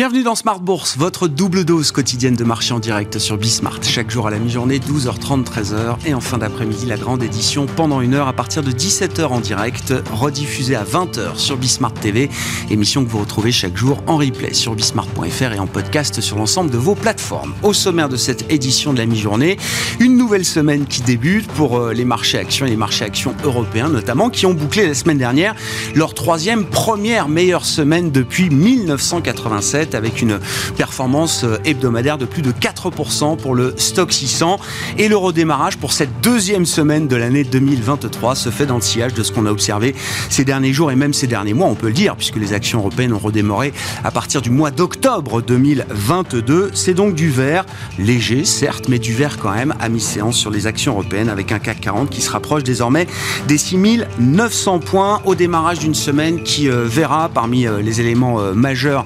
Bienvenue dans Smart Bourse, votre double dose quotidienne de marché en direct sur Bismart. Chaque jour à la mi-journée, 12h30, 13h. Et en fin d'après-midi, la grande édition pendant une heure à partir de 17h en direct, rediffusée à 20h sur Bismart TV. Émission que vous retrouvez chaque jour en replay sur bismart.fr et en podcast sur l'ensemble de vos plateformes. Au sommaire de cette édition de la mi-journée, une nouvelle semaine qui débute pour euh, les marchés actions et les marchés actions européens notamment, qui ont bouclé la semaine dernière leur troisième première meilleure semaine depuis 1987 avec une performance euh, hebdomadaire de plus de 4% pour le stock 600 et le redémarrage pour cette deuxième semaine de l'année 2023 se fait dans le sillage de ce qu'on a observé ces derniers jours et même ces derniers mois, on peut le dire, puisque les actions européennes ont redémarré à partir du mois d'octobre 2022. C'est donc du vert, léger certes, mais du vert quand même à mi-séance sur les actions européennes avec un CAC 40 qui se rapproche désormais des 6900 points au démarrage d'une semaine qui euh, verra parmi euh, les éléments majeurs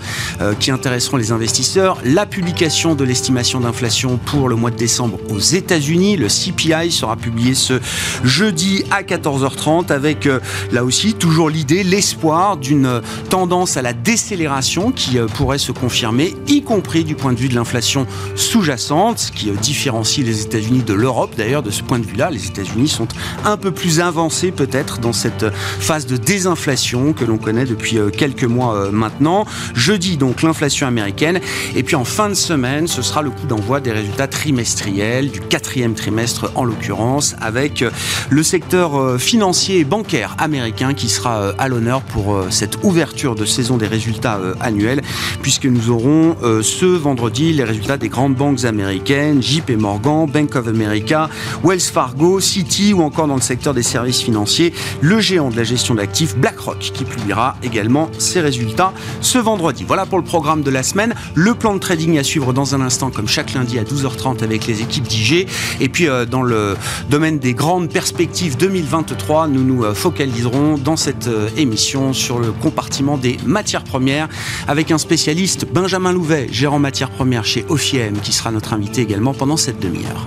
qui intéresseront les investisseurs. La publication de l'estimation d'inflation pour le mois de décembre aux États-Unis, le CPI sera publié ce jeudi à 14h30 avec euh, là aussi toujours l'idée, l'espoir d'une tendance à la décélération qui euh, pourrait se confirmer, y compris du point de vue de l'inflation sous-jacente, qui euh, différencie les États-Unis de l'Europe. D'ailleurs, de ce point de vue-là, les États-Unis sont un peu plus avancés peut-être dans cette phase de désinflation que l'on connaît depuis quelques mois maintenant. Jeudi, donc, l'inflation américaine. Et puis en fin de semaine, ce sera le coup d'envoi des résultats trimestriels, du quatrième trimestre en l'occurrence, avec euh, le secteur euh, financier et bancaire américain qui sera euh, à l'honneur pour cette ouverture de saison des résultats annuels, puisque nous aurons ce vendredi les résultats des grandes banques américaines, JP Morgan, Bank of America, Wells Fargo, Citi ou encore dans le secteur des services financiers, le géant de la gestion d'actifs BlackRock qui publiera également ses résultats ce vendredi. Voilà pour le programme de la semaine. Le plan de trading à suivre dans un instant, comme chaque lundi à 12h30 avec les équipes d'IG. Et puis, euh, dans le domaine des grandes perspectives 2023, nous nous euh, focaliserons dans cette euh, émission sur le compartiment des matières premières avec un spécialiste, Benjamin Louvet, gérant matières premières chez Ofiem, qui sera notre invité également pendant cette demi-heure.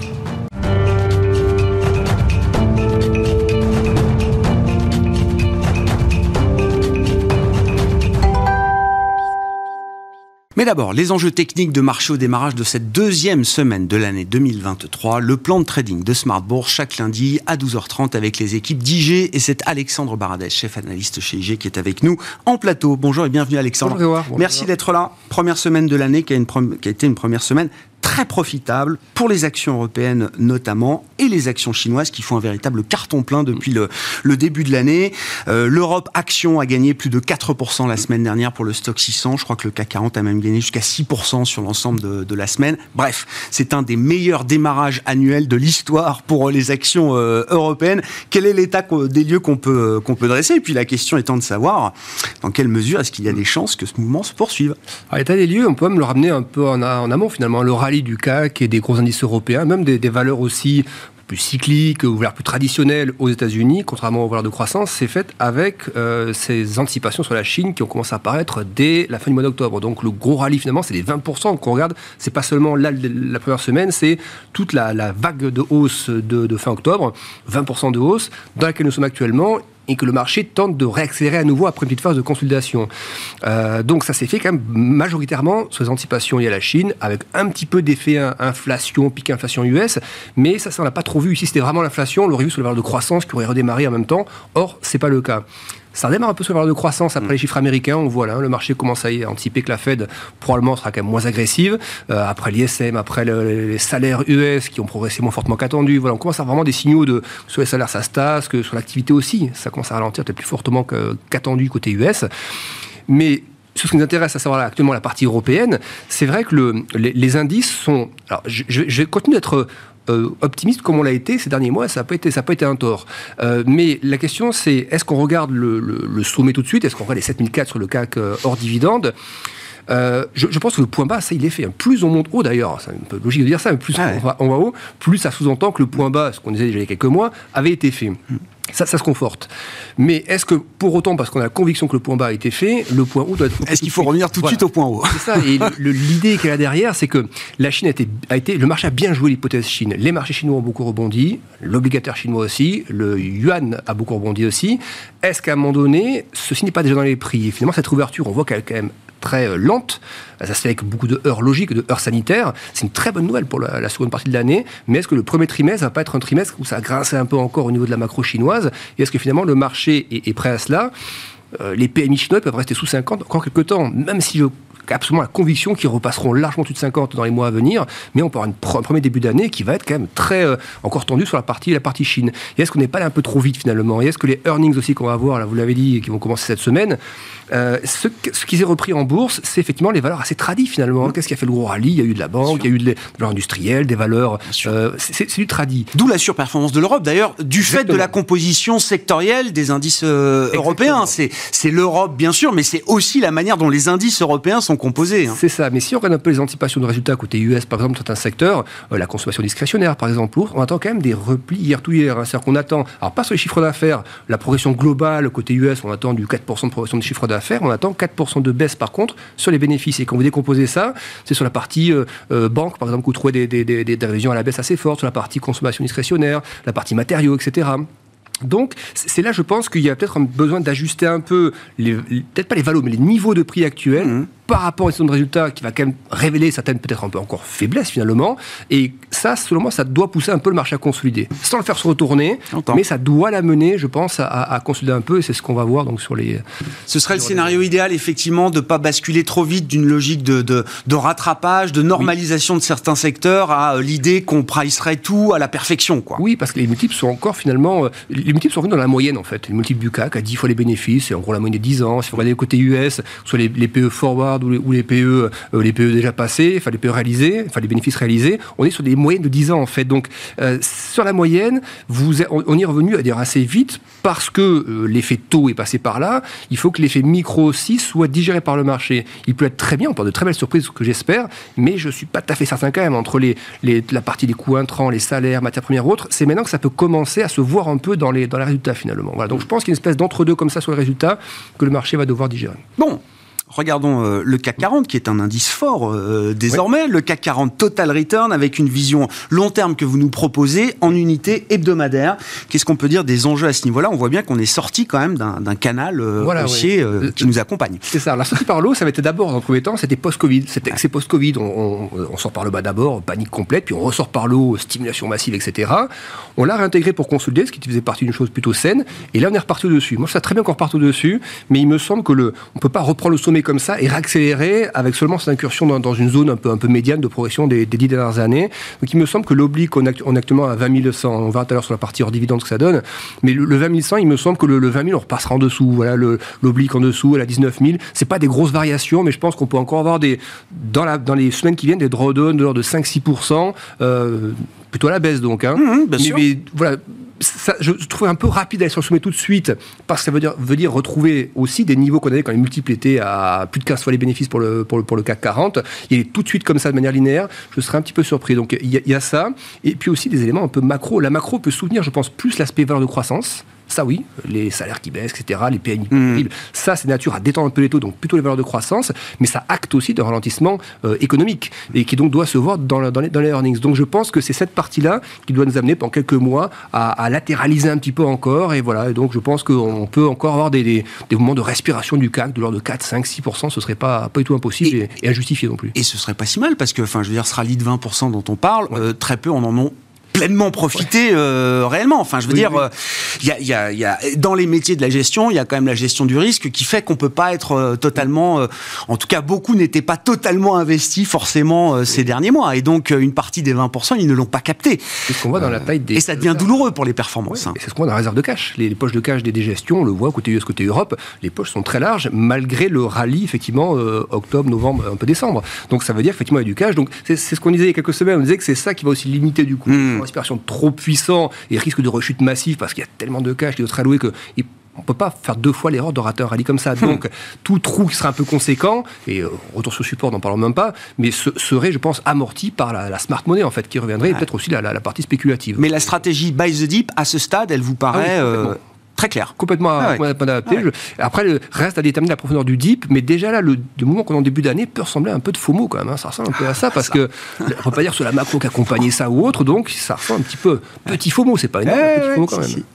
Mais d'abord, les enjeux techniques de marché au démarrage de cette deuxième semaine de l'année 2023. Le plan de trading de Smart Bourse chaque lundi à 12h30 avec les équipes d'IG. Et c'est Alexandre Baradès, chef analyste chez IG, qui est avec nous en plateau. Bonjour et bienvenue Alexandre. Bonjour, Merci d'être là. Première semaine de l'année qui, qui a été une première semaine très profitable pour les actions européennes notamment et les actions chinoises qui font un véritable carton plein depuis le, début de l'année. Euh, L'Europe Action a gagné plus de 4% la semaine dernière pour le stock 600. Je crois que le CAC 40 a même gagné jusqu'à 6% sur l'ensemble de, la semaine. Bref, c'est un des meilleurs démarrages annuels de l'histoire pour les actions euh, européennes. Quel est l'état des lieux qu'on peut, peut dresser? Et puis la question étant de savoir dans quelle mesure est-ce qu'il y a des chances que ce mouvement se poursuive? l'état des lieux, on peut même le ramener un peu en, en amont finalement. Le rallye du CAC et des gros indices européens, même des, valeurs aussi plus cycliques ou plus traditionnelles aux États-Unis, contrairement aux valeurs de croissance, c'est fait avec euh, ces anticipations sur la Chine qui ont commencé à apparaître dès la fin du mois d'octobre. Donc le gros rallye finalement, c'est les 20% qu'on regarde. C'est pas seulement la, première semaine, c'est toute la, vague de hausse de fin octobre, 20% de hausse dans laquelle nous sommes actuellement et que le marché tente de réaccélérer à nouveau après une petite phase de consolidation. Euh, donc ça s'est fait quand même majoritairement sur les anticipations liées à la Chine, avec un petit peu d'effet inflation, pic inflation US, mais ça, ça on l'a pas trop vu. Ici, c'était vraiment l'inflation, on l'aurait vu sur le valeur de croissance qui aurait redémarré en même temps. Or, c'est pas le cas. Ça redémarre un peu sur la valeur de croissance après les chiffres américains. On voit là, le marché commence à anticiper que la Fed probablement sera quand même moins agressive. Euh, après l'ISM, après les salaires US qui ont progressé moins fortement qu'attendu. Voilà, on commence à avoir vraiment des signaux de sur les salaires ça se tasse, que sur l'activité aussi, ça commence à ralentir peut-être plus fortement qu'attendu côté US. Mais sur ce qui nous intéresse, à savoir actuellement la partie européenne, c'est vrai que le, les, indices sont. Alors, je, je vais continuer d'être euh, optimiste comme on l'a été ces derniers mois, ça n'a pas été, un tort. Euh, mais la question, c'est est-ce qu'on regarde le, sommet tout de suite? Est-ce qu'on regarde les 7004 sur le CAC euh, hors dividende? Euh, je, pense que le point bas, ça, il est fait. Plus on monte haut, d'ailleurs, c'est un peu logique de dire ça, mais plus ah on, va, on, va, haut, plus ça sous-entend que le point bas, ce qu'on disait déjà il y a quelques mois, avait été fait. Mm. Ça, ça se conforte. Mais est-ce que, pour autant, parce qu'on a la conviction que le point bas a été fait, le point haut doit être. Est-ce qu'il faut revenir tout de suite au point haut C'est ça. Et l'idée qu'il y a derrière, c'est que la Chine a été, a été. Le marché a bien joué l'hypothèse Chine. Les marchés chinois ont beaucoup rebondi, l'obligataire chinois aussi, le yuan a beaucoup rebondi aussi. Est-ce qu'à un moment donné, ceci n'est pas déjà dans les prix? Et finalement, cette ouverture, on voit qu'elle est quand même très euh, lente. Ça se fait avec beaucoup de heures logiques, de heures sanitaires. C'est une très bonne nouvelle pour la, seconde partie de l'année. Mais est-ce que le premier trimestre va pas être un trimestre où ça grince un peu encore au niveau de la macro chinoise? Et est-ce que finalement le marché est, prêt à cela? Euh, les PMI chinois peuvent rester sous 50 encore quelques temps, même si je absolument la conviction qu'ils repasseront largement tout de 50 dans les mois à venir, mais on peut avoir un premier début d'année qui va être quand même très euh, encore tendu sur la partie, la partie Chine. Et est-ce qu'on n'est pas là un peu trop vite finalement? Et est-ce que les earnings aussi qu'on va avoir, là vous l'avez dit, qui vont commencer cette semaine, euh, ce, ce, qui s'est repris en bourse, c'est effectivement les valeurs assez tradies finalement. Mmh. Qu'est-ce qui a fait le gros rallye? Il y a eu de la banque, il y a eu de, valeurs industrielles, des valeurs. Euh, c'est du tradit. D'où la surperformance de l'Europe d'ailleurs, du fait de la composition sectorielle des indices européens. C'est l'Europe bien sûr, mais c'est aussi la manière dont les indices européens sont Hein. C'est ça. Mais si on regarde un peu les anticipations de résultats côté US, par exemple, dans certains secteurs, euh, la consommation discrétionnaire, par exemple, on attend quand même des replis hier tout hier. Hein. C'est-à-dire qu'on attend, alors pas sur les chiffres d'affaires, la progression globale côté US, on attend du 4% de progression de chiffre d'affaires, on attend 4% de baisse par contre sur les bénéfices. Et quand vous décomposez ça, c'est sur la partie euh, euh, banque, par exemple, que vous trouvez des, des, des révisions à la baisse assez fortes, sur la partie consommation discrétionnaire, la partie matériaux, etc. Donc, c'est là, je pense qu'il y a peut-être besoin d'ajuster un peu, peut-être pas les valos, mais les niveaux de prix actuels mmh par rapport à une de résultats qui va quand même révéler certaines peut-être un peu encore faiblesses finalement. Et ça, selon moi, ça doit pousser un peu le marché à consolider, sans le faire se retourner, mais ça doit l'amener, je pense, à, consolider un peu. Et c'est ce qu'on va voir donc sur les. Ce serait le scénario idéal, effectivement, de pas basculer trop vite d'une logique de, de, rattrapage, de normalisation de certains secteurs à euh, l'idée qu'on pricerait tout à la perfection, quoi. Oui, parce que les multiples sont encore finalement, euh, les multiples sont revenus dans la moyenne en fait. Les multiples du CAC à 10 fois les bénéfices, c'est en gros la moyenne des 10 ans. Si vous regardez le côté US, soit les, les PE forward ou les, PE, euh, les PE déjà passés, enfin les PE réalisés, enfin les bénéfices réalisés, on est sur des moyennes de 10 ans en fait. Donc euh, sur la moyenne, vous, on, est revenu à dire assez vite parce que euh, l'effet taux est passé par là. Il faut que l'effet micro aussi soit digéré par le marché. Il peut être très bien, on parle de très belles surprises que j'espère, mais je suis pas tout à fait certain quand même entre la partie des coûts intrants, les salaires, matières premières autres. C'est maintenant que ça peut commencer à se voir un peu dans les, dans les résultats finalement. Donc je pense qu'il y a une espèce d'entre-deux comme ça sur les résultats que le marché va devoir digérer. Bon, Regardons euh, le CAC 40, qui est un indice fort euh, désormais. Le CAC 40 Total Return, avec une vision long terme que vous nous proposez en unité hebdomadaire. Qu'est-ce qu'on peut dire des enjeux à ce niveau-là? On voit bien qu'on est sorti quand même d'un canal euh, haussier qui nous accompagne. C'est ça. La sortie par l'eau, ça va être d'abord, dans le premier temps, c'était post-Covid. C'est post-Covid. On, on, sort par le bas d'abord, panique complète, puis on ressort par l'eau, stimulation massive, etc. On l'a réintégré pour consolider, ce qui faisait partie d'une chose plutôt saine. Et là, on est reparti dessus. Moi, je sais très bien qu'on repart dessus, mais il me semble que le, on peut pas reprendre le sommet comme ça et réaccélérer avec seulement cette incursion dans, une zone un peu, un peu médiane de progression des, dix dernières années. Donc il me semble que l'oblique, on, est actuellement à 20 100, on verra tout à l'heure sur la partie hors dividende que ça donne, mais le, 20 100, il me semble que le, 20 000, on repassera en dessous. Voilà, l'oblique en dessous, à la 19 000. C'est pas des grosses variations, mais je pense qu'on peut encore avoir des, dans, la, dans les semaines qui viennent des drawdowns de l'ordre de 5-6%, euh, plutôt à la baisse donc. Hein. Mmh, bien sûr. voilà, ça, je trouve un peu rapide d'aller sur le sommet tout de suite, parce que ça veut dire, veut dire retrouver aussi des niveaux qu'on avait quand les multiples étaient à plus de 15 fois les bénéfices pour le, pour le, pour le CAC 40. Il est tout de suite comme ça de manière linéaire, je serais un petit peu surpris. Donc il y, y, a ça, et puis aussi des éléments un peu macro. La macro peut soutenir, je pense, plus l'aspect valeur de croissance. Ça oui, les salaires qui baissent, etc., les PMI mmh. ça c'est nature à détendre un peu les taux, donc plutôt les valeurs de croissance, mais ça acte aussi d'un ralentissement euh, économique et qui donc doit se voir dans, dans, les, dans, les, earnings. Donc je pense que c'est cette partie-là qui doit nous amener pendant quelques mois à, latéraliser un petit peu encore et voilà, et donc je pense qu'on peut encore avoir des, des, moments de respiration du CAC de l'ordre de 4, 5, 6%, ce serait pas, pas du tout impossible et, injustifié non plus. Et ce serait pas si mal parce que, enfin je veux dire, ce rallye de 20% dont on parle, euh, très peu en en ont pleinement profiter euh, réellement. Enfin, je veux dire, il y, a, y, a, dans les métiers de la gestion, il y a quand même la gestion du risque qui fait qu'on peut pas être euh, totalement, euh, en tout cas, beaucoup n'étaient pas totalement investis forcément ces derniers mois, et donc une partie des 20%, ils ne l'ont pas capté. C'est ce qu'on voit dans la taille des. Et ça devient douloureux pour les performances. Hein. C'est ce qu'on voit dans la réserve de cash. Les, poches de cash des, des, gestions, on le voit côté US, côté Europe, les poches sont très larges malgré le rallye effectivement octobre, novembre, un peu décembre. Donc ça veut dire effectivement il y a du cash. Donc c'est ce qu'on disait il y a quelques semaines. On disait que c'est ça qui va aussi limiter du coup. Hmm respiration trop puissant et risque de rechute massive parce qu'il y a tellement de cash qui doit être alloué que on peut pas faire deux fois l'erreur un rallye comme ça. Donc, tout trou qui serait un peu conséquent, et euh, retour sur support, n'en parlons même pas, mais ce serait, je pense, amorti par la, smart money, en fait, qui reviendrait, et peut-être aussi la, la, partie spéculative. Mais la stratégie buy the deep, à ce stade, elle vous paraît... Ah Très clair. Complètement ah adapté. Ah après, le reste à déterminer la profondeur du deep, mais déjà là, le, moment qu'on est en début d'année peut ressembler un peu de FOMO quand même. Hein. Ça ressemble un peu à ça, parce que on ne peut pas dire c'est la macro qui accompagnait ça ou autre, donc ça ressemble un petit peu petit FOMO, c'est pas énorme, petit FOMO quand même. Si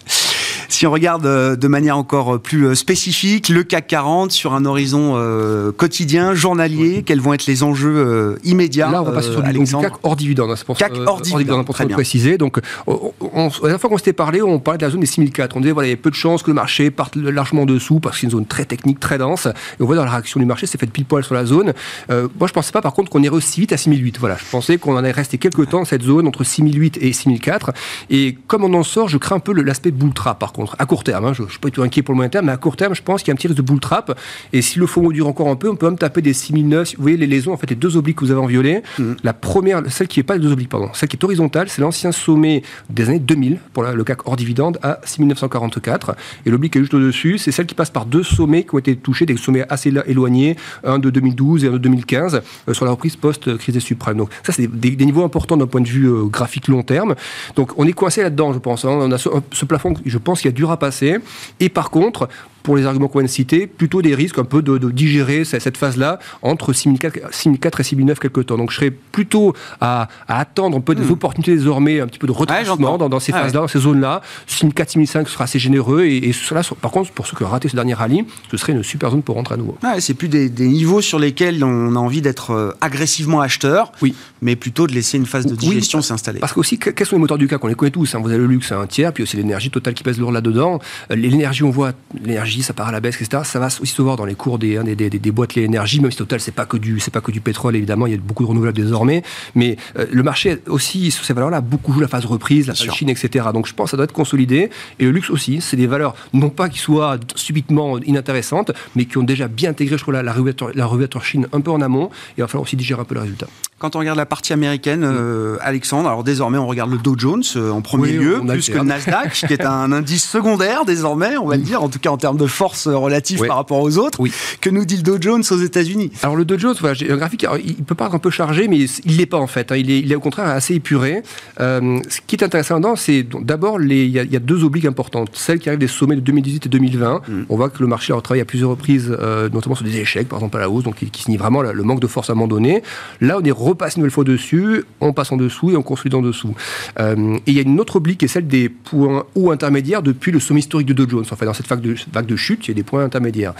on regarde euh, de manière encore plus euh, spécifique, le CAC 40 sur un horizon euh, quotidien, journalier, quels vont être les enjeux immédiats Là, on va passer sur du, CAC hors dividende. Hein, pour, CAC hors dividende, pour préciser. Donc, on, la dernière fois qu'on s'était parlé, on parlait de la zone des 6004. On disait voilà, il y a peu de chances que le marché parte largement dessous parce que c'est une zone très technique, très dense. Et on voit dans la réaction du marché, c'est fait pile poil sur la zone. moi, je pensais pas par contre qu'on irait aussi vite à 6008. Voilà, je pensais qu'on en allait rester quelques temps dans cette zone entre 6008 et 6004. Et comme on en sort, je crains un peu l'aspect bull trap par contre, à court terme. Hein, je ne suis pas du tout inquiet pour le moyen terme, mais à court terme, je pense qu'il y a un petit risque de bull trap. Et si le FOMO dure encore un peu, on peut même taper des 6009. Vous voyez les lésions, en fait, les deux obliques que vous avez en violet. Mm. La première, celle qui n'est pas les deux obliques, pardon, celle qui est horizontale, c'est l'ancien sommet des années 2000 pour le CAC hors dividende à 6944. Et l'oblique est juste au-dessus, c'est celle qui passe par deux sommets qui ont été touchés, des sommets assez éloignés, un de 2012 et un de 2015, euh, sur la reprise post-crise des subprimes. Donc ça, c'est des, niveaux importants d'un point de vue euh, graphique long terme. Donc on est coincé là-dedans, je pense. Hein. On a ce, ce plafond, je pense, qu'il y a dur à passer. Et par contre, pour les arguments qu'on vient de citer, plutôt des risques un peu de, digérer cette phase-là entre 6004, et 6009 quelques temps. Donc je serais plutôt à, attendre un peu des hmm. opportunités désormais, un petit peu de retranchement dans, ces phases-là, dans ces zones-là. 6004, 6005 sera assez généreux et, cela, par contre, pour ceux qui ont raté ce dernier rallye, ce serait une super zone pour rentrer à nouveau. c'est plus des, niveaux sur lesquels on a envie d'être euh, agressivement acheteur, oui. mais plutôt de laisser une phase de digestion s'installer. Parce qu'aussi, quels sont les moteurs du cas qu'on les connaît tous hein? Vous avez le luxe, un tiers, puis aussi l'énergie totale qui pèse lourd là-dedans. Euh, l'énergie, on voit l'énergie ça part à la baisse, etc. Ça va aussi se voir dans les cours des, hein, des, des, des, boîtes l'énergie, même si total, c'est pas que du, c'est pas que du pétrole, évidemment, il y a beaucoup de renouvelables désormais. Mais euh, le marché aussi, sur ces valeurs-là, beaucoup joue la phase reprise, la phase Chine, etc. Donc je pense que ça doit être consolidé. Et le luxe aussi, c'est des valeurs, non pas qui soient subitement inintéressantes, mais qui ont déjà bien intégré, je crois, la, la, la Chine un peu en amont. Et il va falloir aussi digérer un peu le résultat. Quand on regarde la partie américaine, euh, Alexandre, alors désormais on regarde le Dow Jones euh, en premier lieu, plus que le Nasdaq, qui est un indice secondaire désormais, on va le dire, en tout cas en termes de force relative par rapport aux autres. Que nous dit le Dow Jones aux États-Unis? Alors le Dow Jones, voilà, j'ai un graphique, il peut paraître un peu chargé, mais il l'est pas en fait. Hein. il, est, il, est, au contraire assez épuré. Euh, ce qui est intéressant dedans, c'est d'abord il y, a deux obliques importantes. Celles qui arrivent des sommets de 2018 et 2020. Mm. On voit que le marché a retravaillé à plusieurs reprises, notamment sur des échecs, par exemple à la hausse, donc qui, qui signifie vraiment le manque de force à un moment donné. Là, on est repassé une nouvelle fois dessus on passe en dessous et on consolide en dessous. Euh, et il y a une autre oblique qui est celle des points hauts intermédiaires depuis le sommet historique de Dow Jones. Enfin, dans cette vague de, vague de chute, il y a des points intermédiaires.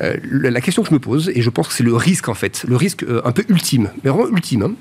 Euh, la question que je me pose, et je pense que c'est le risque en fait, le risque euh, un peu ultime, mais vraiment ultime, hein,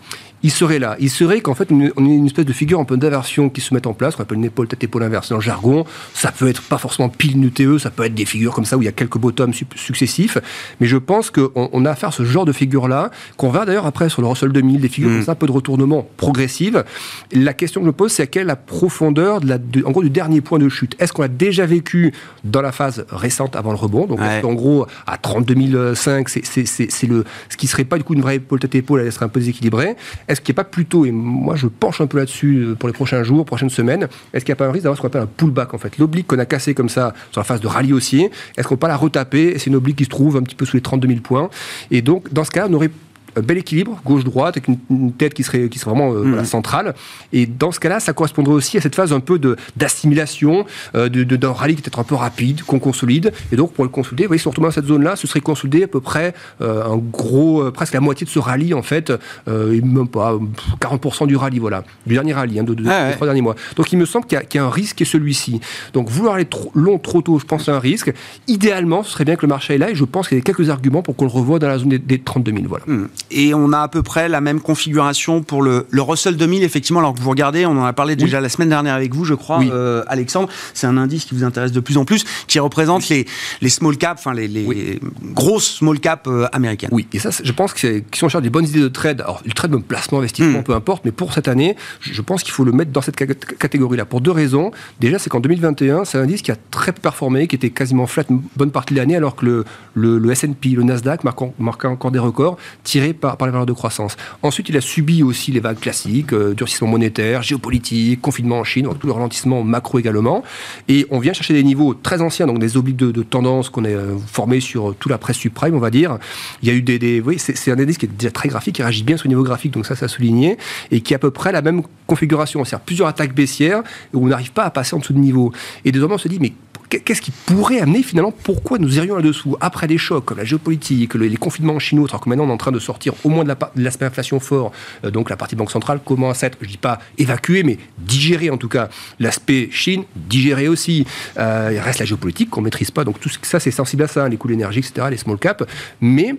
il serait là. Il serait qu'en fait, on ait une espèce de figure un peu d'inversion qui se met en place, qu'on appelle une épaule tête épaule inversée dans le jargon. Ça peut être pas forcément pile une TE, ça peut être des figures comme ça où il y a quelques bottoms successifs. Mais je pense qu'on on a affaire à ce genre de figure-là, qu'on va d'ailleurs après sur le Russell 2000, des figures mm. comme ça, un peu de retournement progressive. La question que je me pose, c'est à quelle la profondeur de la, en gros, du dernier point de chute? Est-ce qu'on l'a déjà vécu dans la phase récente avant le rebond? Donc, en gros, à 32 5, c'est le, ce qui serait pas du coup une vraie épaule tête épaule, elle serait un peu déséquilibrée? Est-ce qu'il n'y a pas plutôt, et moi je penche un peu là-dessus euh, pour les prochains jours, prochaines semaines, est-ce qu'il n'y a pas un risque d'avoir ce qu'on appelle un pullback en fait? L'oblique qu'on a cassé comme ça sur la phase de rallye haussier, est-ce qu'on peut pas la retaper? C'est une oblique qui se trouve un petit peu sous les 32 000 points. Et donc, dans ce cas, on aurait un bel équilibre, gauche-droite, avec une, tête qui serait, qui serait vraiment euh, mmh. centrale. Et dans ce cas-là, ça correspondrait aussi à cette phase un peu d'assimilation, euh, de, d'un rallye qui est peut-être un peu rapide, qu'on consolide. Et donc, pour le consolider, vous voyez, surtout dans cette zone-là, ce serait consolidé à peu près euh, un gros, presque la moitié de ce rallye, en fait, et même pas 40% du rallye, voilà, du dernier rallye, hein, de, ah des trois derniers mois. Donc, il me semble qu'il y, a, un risque qui est celui-ci. Donc, vouloir aller trop long trop tôt, je pense, c'est un risque. Idéalement, ce serait bien que le marché est là, et je pense qu'il y a quelques arguments pour qu'on le revoie dans la zone des, 32 000, voilà. Mmh et on a à peu près la même configuration pour le, le Russell 2000. Effectivement, alors que vous regardez, on en a parlé déjà la semaine dernière avec vous, je crois, euh, Alexandre. C'est un indice qui vous intéresse de plus en plus, qui représente les, les small caps, enfin les, les grosses small caps euh, américaines. Oui, et ça, je pense qu'ils sont chargés des bonnes idées de trade. Alors, le trade, même placement, investissement, hmm. peu importe, mais pour cette année, je pense qu'il faut le mettre dans cette catégorie-là pour deux raisons. Déjà, c'est qu'en 2021, c'est un indice qui a très performé, qui était quasiment flat une bonne partie de l'année, alors que le, le, le S&P, le Nasdaq marquant, marquant encore des records, tiré par, les valeurs de croissance. Ensuite, il a subi aussi les vagues classiques, euh, durcissement monétaire, géopolitique, confinement en Chine, tout le ralentissement macro également. Et on vient chercher des niveaux très anciens, donc des obliques de, tendance qu'on a euh, formés sur toute la presse subprime, on va dire. Il y a eu des... des oui, c'est un indice qui est déjà très graphique, qui réagit bien sur le niveau graphique, donc ça, ça souligné, et qui a à peu près la même configuration. C'est-à-dire plusieurs attaques baissières où on n'arrive pas à passer en dessous de niveau. Et désormais, on se dit, mais qu'est-ce qui pourrait amener finalement pourquoi nous irions là-dessous après des chocs la géopolitique, les confinements chinois, alors que maintenant on est en train de sortir au moins de l'aspect inflation fort, euh, donc la partie banque centrale commence à être, je dis pas évacuée, mais digérée en tout cas. L'aspect Chine, digéré aussi. Euh, il reste la géopolitique qu'on maîtrise pas, donc tout ça c'est sensible à ça, les coûts d'énergie, etc., les small caps. Mais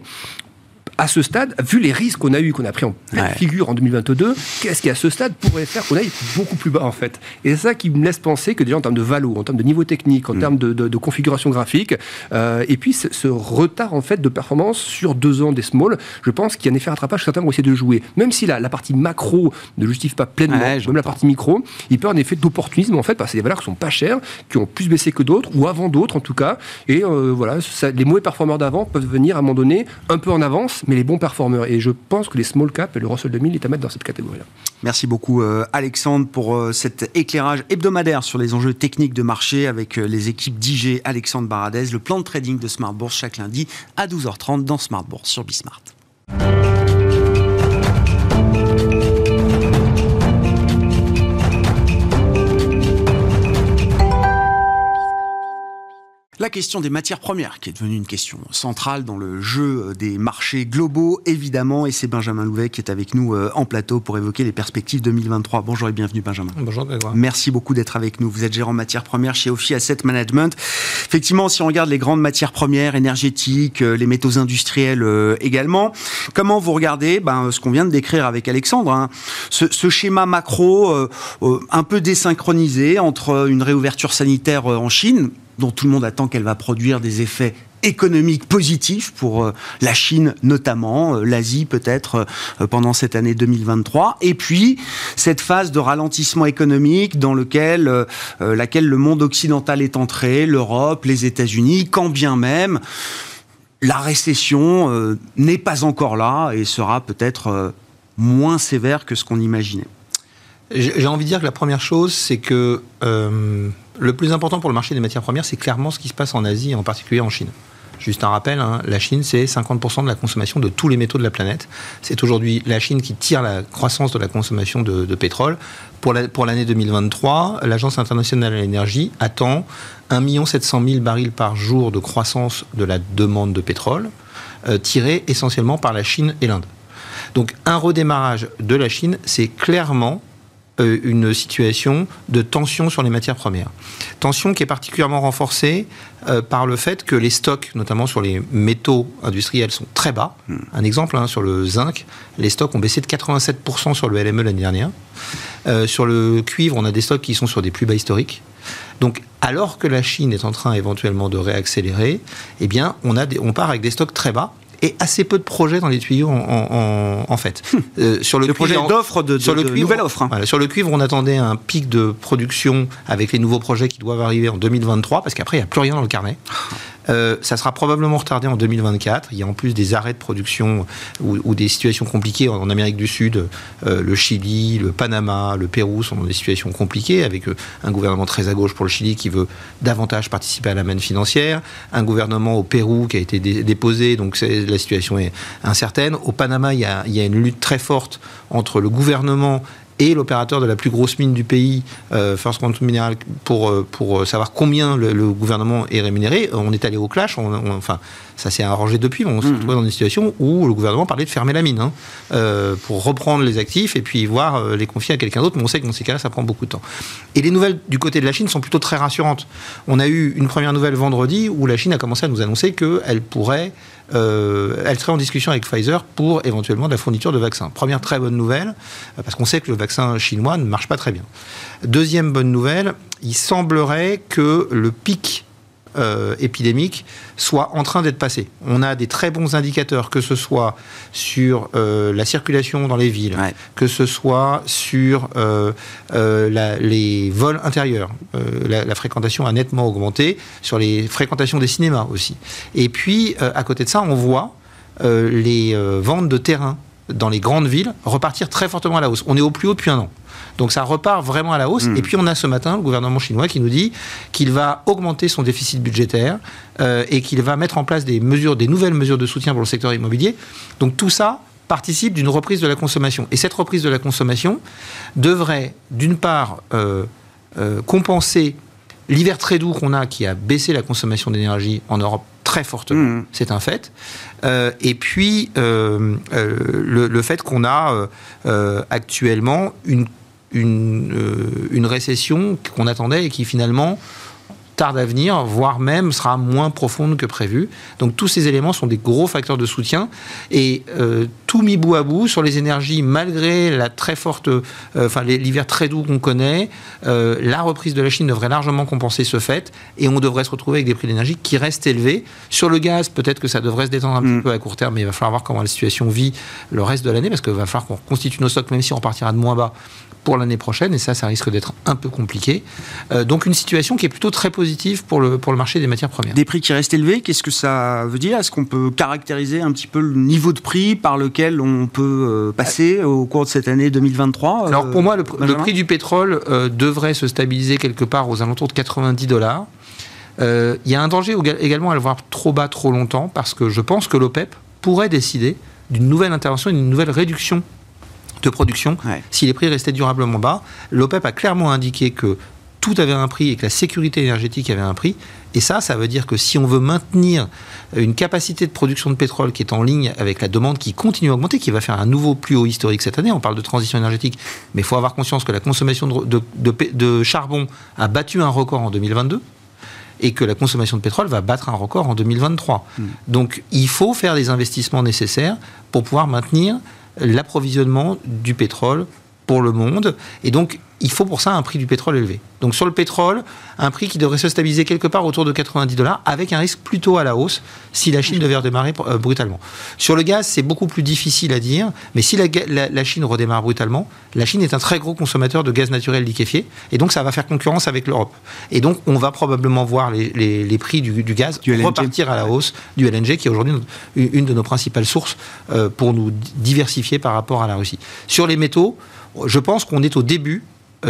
à ce stade, vu les risques qu'on a eu, qu'on a pris en pleine figure en 2022, qu'est-ce qui à ce stade pourrait faire qu'on aille beaucoup plus bas en fait? Et c'est ça qui me laisse penser que déjà en termes de valo, en termes de niveau technique, en mm. termes de, configuration graphique, euh, et puis ce, retard en fait de performance sur deux ans des small, je pense qu'il y a un effet rattrapage que certains vont essayer de jouer. Même si la, la partie macro ne justifie pas pleinement, même la partie micro, il peut avoir un effet d'opportunisme en fait, parce que c'est des valeurs qui sont pas chères, qui ont plus baissé que d'autres, ou avant d'autres en tout cas, et euh, voilà, les mauvais performeurs d'avant peuvent venir à un moment donné un peu en avance mais les bons performeurs. Et je pense que les small caps et le Russell 2000 est à mettre dans cette catégorie-là. Merci beaucoup euh, Alexandre pour euh, cet éclairage hebdomadaire sur les enjeux techniques de marché avec euh, les équipes d'IG Alexandre Baradez, le plan de trading de Smart Bourse chaque lundi à 12h30 dans Smart Bourse sur Bismart. La question des matières premières, qui est devenue une question centrale dans le jeu euh, des marchés globaux, évidemment, et c'est Benjamin Louvet qui est avec nous euh, en plateau pour évoquer les perspectives 2023. Bonjour et bienvenue Benjamin. Bonjour Grégoire. Merci beaucoup d'être avec nous. Vous êtes gérant matières premières chez Ophi Asset Management. Effectivement, si on regarde les grandes matières premières, énergétiques, euh, les métaux industriels également, comment vous regardez ben, ce qu'on vient de décrire avec Alexandre, hein, ce, ce, schéma macro un peu désynchronisé entre une réouverture sanitaire en Chine, dont tout le monde attend qu'elle va produire des effets économiques positifs pour euh, la Chine notamment, euh, l'Asie peut-être euh, pendant cette année 2023, et puis cette phase de ralentissement économique dans laquelle le monde occidental est entré, l'Europe, les États-Unis, quand bien même la récession n'est pas encore là et sera peut-être moins sévère que ce qu'on imaginait. J'ai envie de dire que la première chose, c'est que le plus important pour le marché des matières premières, c'est clairement ce qui se passe en Asie et en particulier en Chine. Juste un rappel, hein, la Chine, c'est 50% de la consommation de tous les métaux de la planète. C'est aujourd'hui la Chine qui tire la croissance de la consommation de, pétrole. Pour l'année 2023, l'Agence internationale de l'énergie attend 1 700 000 barils par jour de croissance de la demande de pétrole, euh, tirée essentiellement par la Chine et l'Inde. Donc un redémarrage de la Chine, c'est clairement une situation de tension sur les matières premières. Tension qui est particulièrement renforcée euh, par le fait que les stocks, notamment sur les métaux industriels, sont très bas. Hmm. Un exemple, hein, sur le zinc, les stocks ont baissé de 87% sur le LME l'année dernière. Euh, sur le cuivre, on a des stocks qui sont sur des plus bas historiques. Donc, alors que la Chine est en train éventuellement de réaccélérer, eh bien, on, a on part avec des stocks très bas et assez peu de projets dans les tuyaux en, fait. Hmm. Euh, sur le, projet d'offre de, sur le cuivre, nouvelle offre. Hein. sur le cuivre, on attendait un pic de production avec les nouveaux projets qui doivent arriver en 2023 parce qu'après il n'y a plus rien dans le carnet. Euh, ça sera probablement retardé en 2024. Il y a en plus des arrêts de production ou, des situations compliquées en, Amérique du Sud. Euh, le Chili, le Panama, le Pérou sont dans des situations compliquées avec euh, un gouvernement très à gauche pour le Chili qui veut davantage participer à la manne financière, un gouvernement au Pérou qui a été déposé, donc la situation est incertaine. Au Panama, il y, a, il y a une lutte très forte entre le gouvernement et l'opérateur de la plus grosse mine du pays, euh, First Quantum Mineral, pour, euh, euh, savoir combien le, gouvernement est rémunéré. On est allé au clash, enfin, ça s'est arrangé depuis, on se mmh. retrouve dans une situation où le gouvernement parlait de fermer la mine, hein, pour reprendre les actifs et puis voir les confier à quelqu'un d'autre, mais on sait que dans ces cas-là, ça prend beaucoup de temps. Et les nouvelles du côté de la Chine sont plutôt très rassurantes. On a eu une première nouvelle vendredi où la Chine a commencé à nous annoncer qu'elle pourrait euh, elle serait en discussion avec Pfizer pour éventuellement de la fourniture de vaccins. Première très bonne nouvelle, euh, parce qu'on sait que le vaccin chinois ne marche pas très bien. Deuxième bonne nouvelle, il semblerait que le pic euh, épidémique soit en train d'être passé. On a des très bons indicateurs, que ce soit sur euh, la circulation dans les villes, que ce soit sur euh, les vols intérieurs. La, la, fréquentation a nettement augmenté, sur les fréquentations des cinémas aussi. Et puis, à côté de ça, on voit les ventes de terrain dans les grandes villes repartir très fortement à la hausse. On est au plus haut depuis un an. Donc ça repart vraiment à la hausse. Hmm. Et puis on a ce matin le gouvernement chinois qui nous dit qu'il va augmenter son déficit budgétaire euh, et qu'il va mettre en place des mesures, des nouvelles mesures de soutien pour le secteur immobilier. Donc tout ça participe d'une reprise de la consommation. Et cette reprise de la consommation devrait, d'une part, euh, euh, compenser l'hiver très doux qu'on a, qui a baissé la consommation d'énergie en Europe très fortement, hmm. c'est un fait. et puis le, le, fait qu'on a actuellement une une, euh, une récession qu'on attendait et qui finalement tarde à venir, voire même sera moins profonde que prévu. Donc tous ces éléments sont des gros facteurs de soutien. Et euh, tout mis bout à bout sur les énergies, malgré la très forte, euh, enfin l'hiver très doux qu'on connaît, la reprise de la Chine devrait largement compenser ce fait. Et on devrait se retrouver avec des prix d'énergie qui restent élevés. Sur le gaz, peut-être que ça devrait se détendre un petit mm. peu à court terme, mais il va falloir voir comment la situation vit le reste de l'année, parce qu'il va falloir qu'on constitue nos stocks, même si on partira de moins bas pour l'année prochaine, et ça, ça risque d'être un peu compliqué. Euh, donc une situation qui est plutôt très positive pour le, pour le marché des matières premières. Des prix qui restent élevés, qu'est-ce que ça veut dire? Est-ce qu'on peut caractériser un petit peu le niveau de prix par lequel on peut euh, passer au cours de cette année 2023 Alors pour moi, le, prix du pétrole euh, devrait se stabiliser quelque part aux alentours de 90 dollars. Il y a un danger également à le voir trop bas trop longtemps, parce que je pense que l'OPEP pourrait décider d'une nouvelle intervention, d'une nouvelle réduction de production si les prix restaient durablement bas. L'OPEP a clairement indiqué que tout avait un prix et que la sécurité énergétique avait un prix. Et ça, ça veut dire que si on veut maintenir une capacité de production de pétrole qui est en ligne avec la demande qui continue à augmenter, qui va faire un nouveau plus haut historique cette année, on parle de transition énergétique, mais il faut avoir conscience que la consommation de, de, charbon a battu un record en 2022 et que la consommation de pétrole va battre un record en 2023. Hmm. Donc il faut faire les investissements nécessaires pour pouvoir maintenir l'approvisionnement du pétrole pour le monde. Et donc, il faut pour ça un prix du pétrole élevé. Donc sur le pétrole, un prix qui devrait se stabiliser quelque part autour de 90 dollars, avec un risque plutôt à la hausse si la Chine devait redémarrer euh, brutalement. Sur le gaz, c'est beaucoup plus difficile à dire, mais si la, Chine redémarre brutalement, la Chine est un très gros consommateur de gaz naturel liquéfié, et donc ça va faire concurrence avec l'Europe. Et donc on va probablement voir les, prix du, gaz repartir à la hausse du LNG, qui est aujourd'hui une de nos principales sources euh, pour nous diversifier par rapport à la Russie. Sur les métaux, je pense qu'on est au début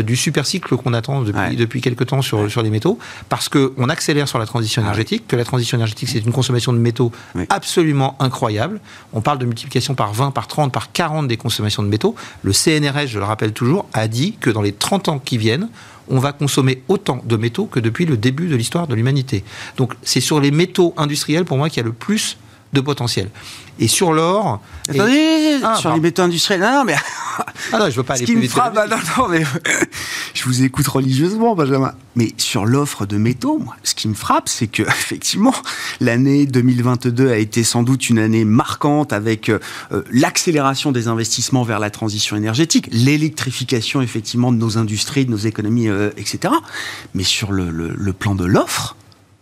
du super cycle qu'on attend depuis, depuis quelques temps sur, sur les métaux, parce qu'on accélère sur la transition ah énergétique, que la transition énergétique, c'est une consommation de métaux absolument incroyable. On parle de multiplication par 20, par 30, par 40 des consommations de métaux. Le CNRS, je le rappelle toujours, a dit que dans les 30 ans qui viennent, on va consommer autant de métaux que depuis le début de l'histoire de l'humanité. Donc c'est sur les métaux industriels, pour moi, qu'il y a le plus de potentiel. Et sur l'or. Attendez, ah, sur les métaux industriels. Non, mais. Ah non, je veux pas aller Ce qui me frappe, non, non, mais je vous écoute religieusement, Benjamin. Mais sur l'offre de métaux, moi, ce qui me frappe, c'est que effectivement, l'année 2022 a été sans doute une année marquante avec euh, l'accélération des investissements vers la transition énergétique, l'électrification effectivement de nos industries, de nos économies, euh, etc. Mais sur le, le plan de l'offre,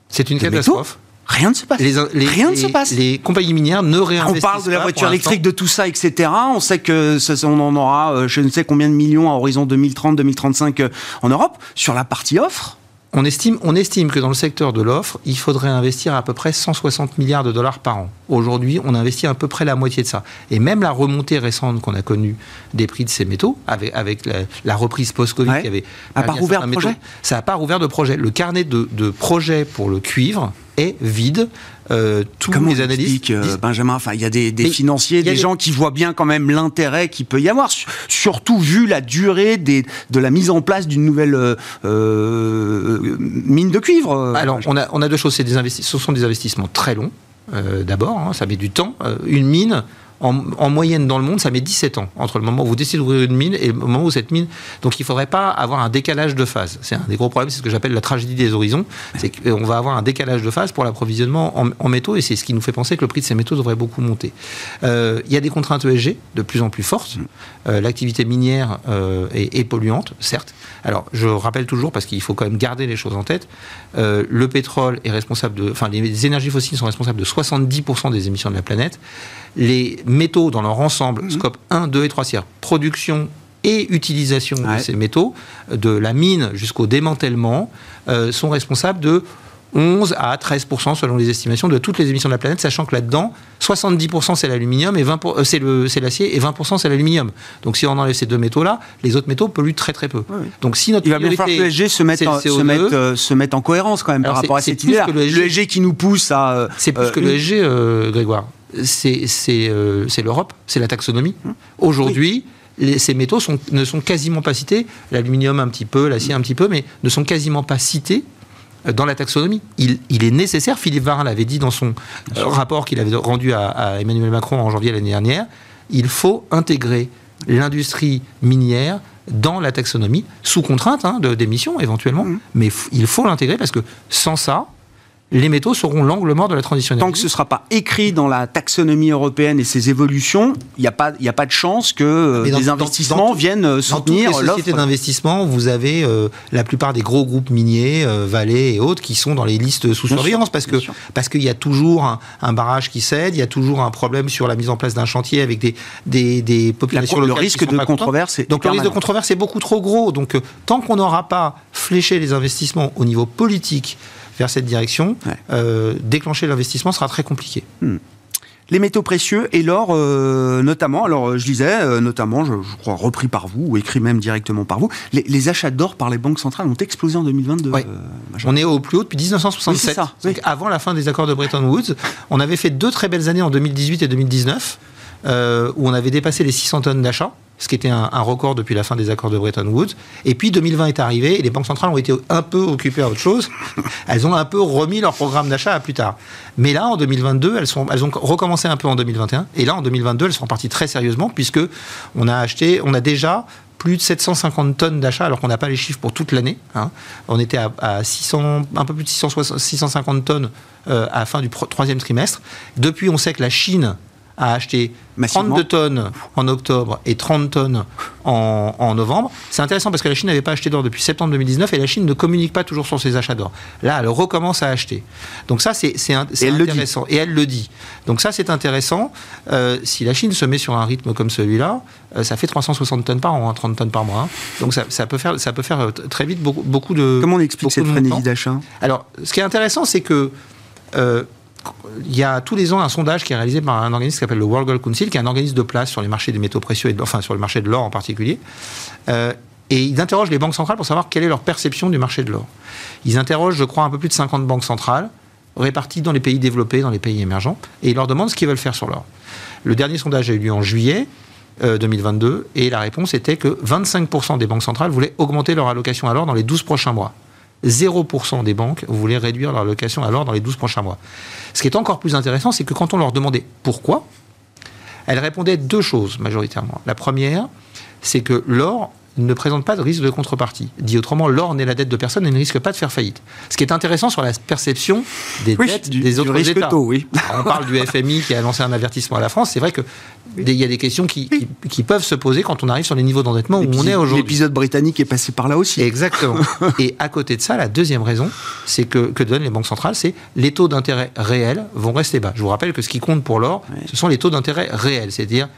c'est une catastrophe. Rien ne se passe. Les, Rien ne se passe. Les compagnies minières ne réinvestissent pas. On parle de la voiture électrique, de tout ça, etc. On sait que on en aura, euh, je ne sais combien de millions à horizon 2030-2035 euh, en Europe. Sur la partie offre, on estime, on estime que dans le secteur de l'offre, il faudrait investir à peu près 160 milliards de dollars par an. Aujourd'hui, on investit à peu près la moitié de ça. Et même la remontée récente qu'on a connue des prix de ces métaux, avec, avec la, reprise post-Covid qui avait... A pas rouvert de projet Ça n'a pas rouvert de projet. Le carnet de, de projets pour le cuivre est vide. Euh, tous les analystes euh, Benjamin, enfin, il y a des, financiers, des, gens qui voient bien quand même l'intérêt qu'il peut y avoir, surtout vu la durée des, de la mise en place d'une nouvelle euh, mine de cuivre. Alors, on a, on a deux choses. Des ce sont des investissements très longs. D'abord, hein, ça met du temps. une mine, en, moyenne dans le monde, ça met 17 ans entre le moment où vous décidez d'ouvrir une mine et le moment où cette mine. Donc il ne faudrait pas avoir un décalage de phase. C'est un des gros problèmes, c'est ce que j'appelle la tragédie des horizons. C'est qu'on va avoir un décalage de phase pour l'approvisionnement en, métaux et c'est ce qui nous fait penser que le prix de ces métaux devrait beaucoup monter. Euh, il y a des contraintes ESG de plus en plus fortes. Euh, l'activité minière euh, est, polluante, certes. Alors je rappelle toujours, parce qu'il faut quand même garder les choses en tête, le pétrole est responsable de. Enfin, les énergies fossiles sont responsables de 70% des émissions de la planète les métaux dans leur ensemble, mhm. scope 1, 2 et 3 tiers, production et utilisation de ces métaux, de la mine jusqu'au démantèlement, euh, sont responsables de 11 à 13% selon les estimations de toutes les émissions de la planète, sachant que là-dedans, 70% c'est l'aluminium et 20 euh, c'est l'acier et 20% c'est l'aluminium. Donc si on enlève ces deux métaux-là, les autres métaux polluent très très peu. Donc si notre il va bien falloir que le SG se mette, en, se, mette, euh, se mette en cohérence quand même par rapport à cette idée-là. Le, le, SG qui nous pousse à euh, c'est plus que le SG, Grégoire. C'est c'est l'Europe, c'est la taxonomie. Hum. Aujourd'hui. ces métaux sont, ne sont quasiment pas cités, l'aluminium un petit peu, l'acier un petit peu, mais ne sont quasiment pas cités dans la taxonomie. Il, est nécessaire, Philippe Varin l'avait dit dans son rapport qu'il avait rendu à, Emmanuel Macron en janvier l'année dernière, il faut intégrer l'industrie minière dans la taxonomie, sous contrainte hein, d'émission éventuellement, mmh. mais il faut l'intégrer parce que sans ça, les métaux seront l'angle mort de la transition Tant que ce ne sera pas écrit dans la taxonomie européenne et ses évolutions, il n'y a, pas, a pas de chance que euh, des investissements viennent euh, soutenir l'offre. Dans les sociétés d'investissement, vous avez euh, la plupart des gros groupes miniers, Vallée et autres, qui sont dans les listes sous surveillance parce que parce qu'il y a toujours un, barrage qui cède, il y a toujours un problème sur la mise en place d'un chantier avec des, des, des populations Le risque de controverse est Donc le risque de controverse est beaucoup trop gros. Donc tant qu'on n'aura pas fléché les investissements au niveau politique, vers cette direction, euh, déclencher l'investissement sera très compliqué. Hmm. Les métaux précieux et l'or euh, notamment, alors je disais, euh, notamment, je, crois repris par vous, ou écrit même directement par vous, les, achats d'or par les banques centrales ont explosé en 2022. on est au plus haut depuis 1967, avant la fin des accords de Bretton Woods. On avait fait deux très belles années en 2018 et 2019, où on avait dépassé les 600 tonnes d'achats ce qui était un, record depuis la fin des accords de Bretton Woods. Et puis 2020 est arrivé et les banques centrales ont été un peu occupées à autre chose. Elles ont un peu remis leur programme d'achat à plus tard. Mais là, en 2022, elles, sont, elles ont recommencé un peu en 2021. Et là, en 2022, elles sont parties très sérieusement puisque on a acheté, on a déjà plus de 750 tonnes d'achats, alors qu'on n'a pas les chiffres pour toute l'année. Hein. On était à, 600, un peu plus de 650 tonnes euh, à la fin du troisième trimestre. Depuis, on sait que la Chine a acheté 32 tonnes en octobre et 30 tonnes en, novembre. C'est intéressant parce que la Chine n'avait pas acheté d'or depuis septembre 2019 et la Chine ne communique pas toujours sur ses achats d'or. Là, elle recommence à acheter. Donc ça, c'est intéressant. Et elle le dit. Donc ça, c'est intéressant. Euh, si la Chine se met sur un rythme comme celui-là, euh, ça fait 360 tonnes par an, 30 hein, tonnes par mois. Hein. Donc ça, peut faire, ça peut faire euh, très vite beaucoup, beaucoup de... Comment on explique cette frénésie d'achat? Alors, ce qui est intéressant, c'est que il y a tous les ans un sondage qui est réalisé par un organisme qui s'appelle le World Gold Council, qui est un organisme de place sur les marchés des métaux précieux, enfin sur le marché de l'or en particulier. Euh, et ils interrogent les banques centrales pour savoir quelle est leur perception du marché de l'or. Ils interrogent, je crois, un peu plus de 50 banques centrales, réparties dans les pays développés, dans les pays émergents, et ils leur demandent ce qu'ils veulent faire sur l'or. Le dernier sondage a eu lieu en juillet 2022, euh, et la réponse était que 25% des banques centrales voulaient augmenter leur allocation à l'or dans les 12 prochains mois. 0% des banques voulaient réduire leur allocation à l'or dans les 12 prochains mois. Ce qui est encore plus intéressant, c'est que quand on leur demandait pourquoi, elles répondaient deux choses majoritairement. La première, c'est que l'or ne présente pas de risque de contrepartie. Dit autrement, l'or n'est la dette de personne et ne risque pas de faire faillite. Ce qui est intéressant sur la perception des dettes des autres États. oui. on parle du FMI qui a lancé un avertissement à la France. C'est vrai que il y a des questions qui, qui, peuvent se poser quand on arrive sur les niveaux d'endettement où on est aujourd'hui. L'épisode britannique est passé par là aussi. Exactement. et à côté de ça, la deuxième raison, c'est que, que donnent les banques centrales, c'est les taux d'intérêt réels vont rester bas. Je vous rappelle que ce qui compte pour l'or, ce sont les taux d'intérêt réels, c'est-à-dire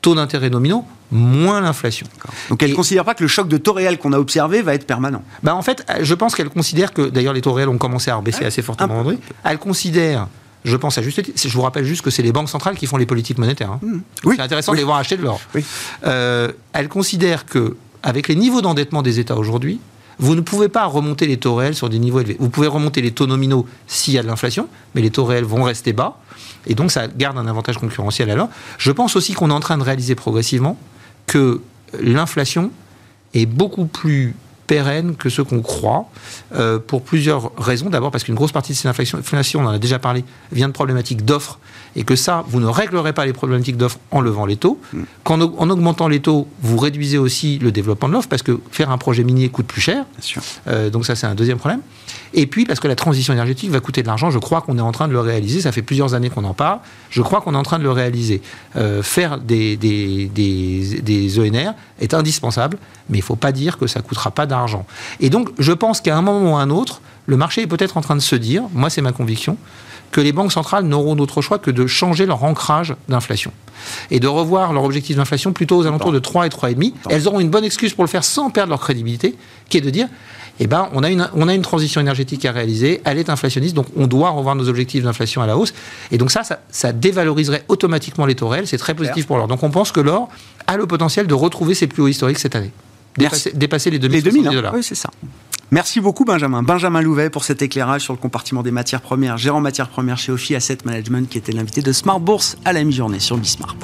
taux d'intérêt nominaux moins l'inflation. Donc elle ne considère pas que le choc de taux réel qu'on a observé va être permanent bah En fait, je pense qu'elle considère que, d'ailleurs les taux réels ont commencé à baisser assez fortement aujourd'hui, elle considère je pense à juste je vous rappelle juste que c'est les banques centrales qui font les politiques monétaires. Hein. Mmh. Oui. C'est intéressant de les voir acheter de l'or. Oui. Euh, elle considère que, avec les niveaux d'endettement des États aujourd'hui, vous ne pouvez pas remonter les taux réels sur des niveaux élevés. Vous pouvez remonter les taux nominaux s'il y a de l'inflation, mais les taux réels vont rester bas. Et donc, ça garde un avantage concurrentiel alors. Je pense aussi qu'on est en train de réaliser progressivement que l'inflation est beaucoup plus pérenne que ce qu'on croit, euh, pour plusieurs raisons. D'abord parce qu'une grosse partie de cette inflation, on en a déjà parlé, vient de problématiques d'offres, et que ça, vous ne réglerez pas les problématiques d'offres en levant les taux. Mm. Qu'en en augmentant les taux, vous réduisez aussi le développement de l'offre, parce que faire un projet minier coûte plus cher. Euh, donc ça, c'est un deuxième problème. Et puis, parce que la transition énergétique va coûter de l'argent, je crois qu'on est en train de le réaliser. Ça fait plusieurs années qu'on en parle. Je crois qu'on est en train de le réaliser. Euh, faire des, des, des, des, ENR est indispensable, mais il ne faut pas dire que ça ne coûtera pas d'argent. Et donc, je pense qu'à un moment ou à un autre, le marché est peut-être en train de se dire, moi c'est ma conviction, que les banques centrales n'auront d'autre choix que de changer leur ancrage d'inflation et de revoir leur objectif d'inflation plutôt aux alentours de 3 et 3,5. Elles auront une bonne excuse pour le faire sans perdre leur crédibilité, qui est de dire eh ben, on a, une, on a une transition énergétique à réaliser, elle est inflationniste, donc on doit revoir nos objectifs d'inflation à la hausse. Et donc ça, ça, dévaloriserait automatiquement les taux réels, c'est très positif pour l'or. Donc on pense que l'or a le potentiel de retrouver ses plus hauts historiques cette année. Dépasser, les 2000, 2000 hein. dollars. Oui, c'est ça. Merci beaucoup Benjamin. Benjamin Louvet pour cet éclairage sur le compartiment des matières premières, gérant matières premières chez Ophi Asset Management, qui était l'invité de Smart Bourse à la mi-journée sur Bismart.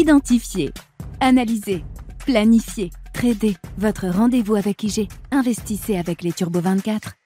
Identifier, analyser, planifier, trader. Votre rendez-vous avec IG. Investissez avec les Turbo 24.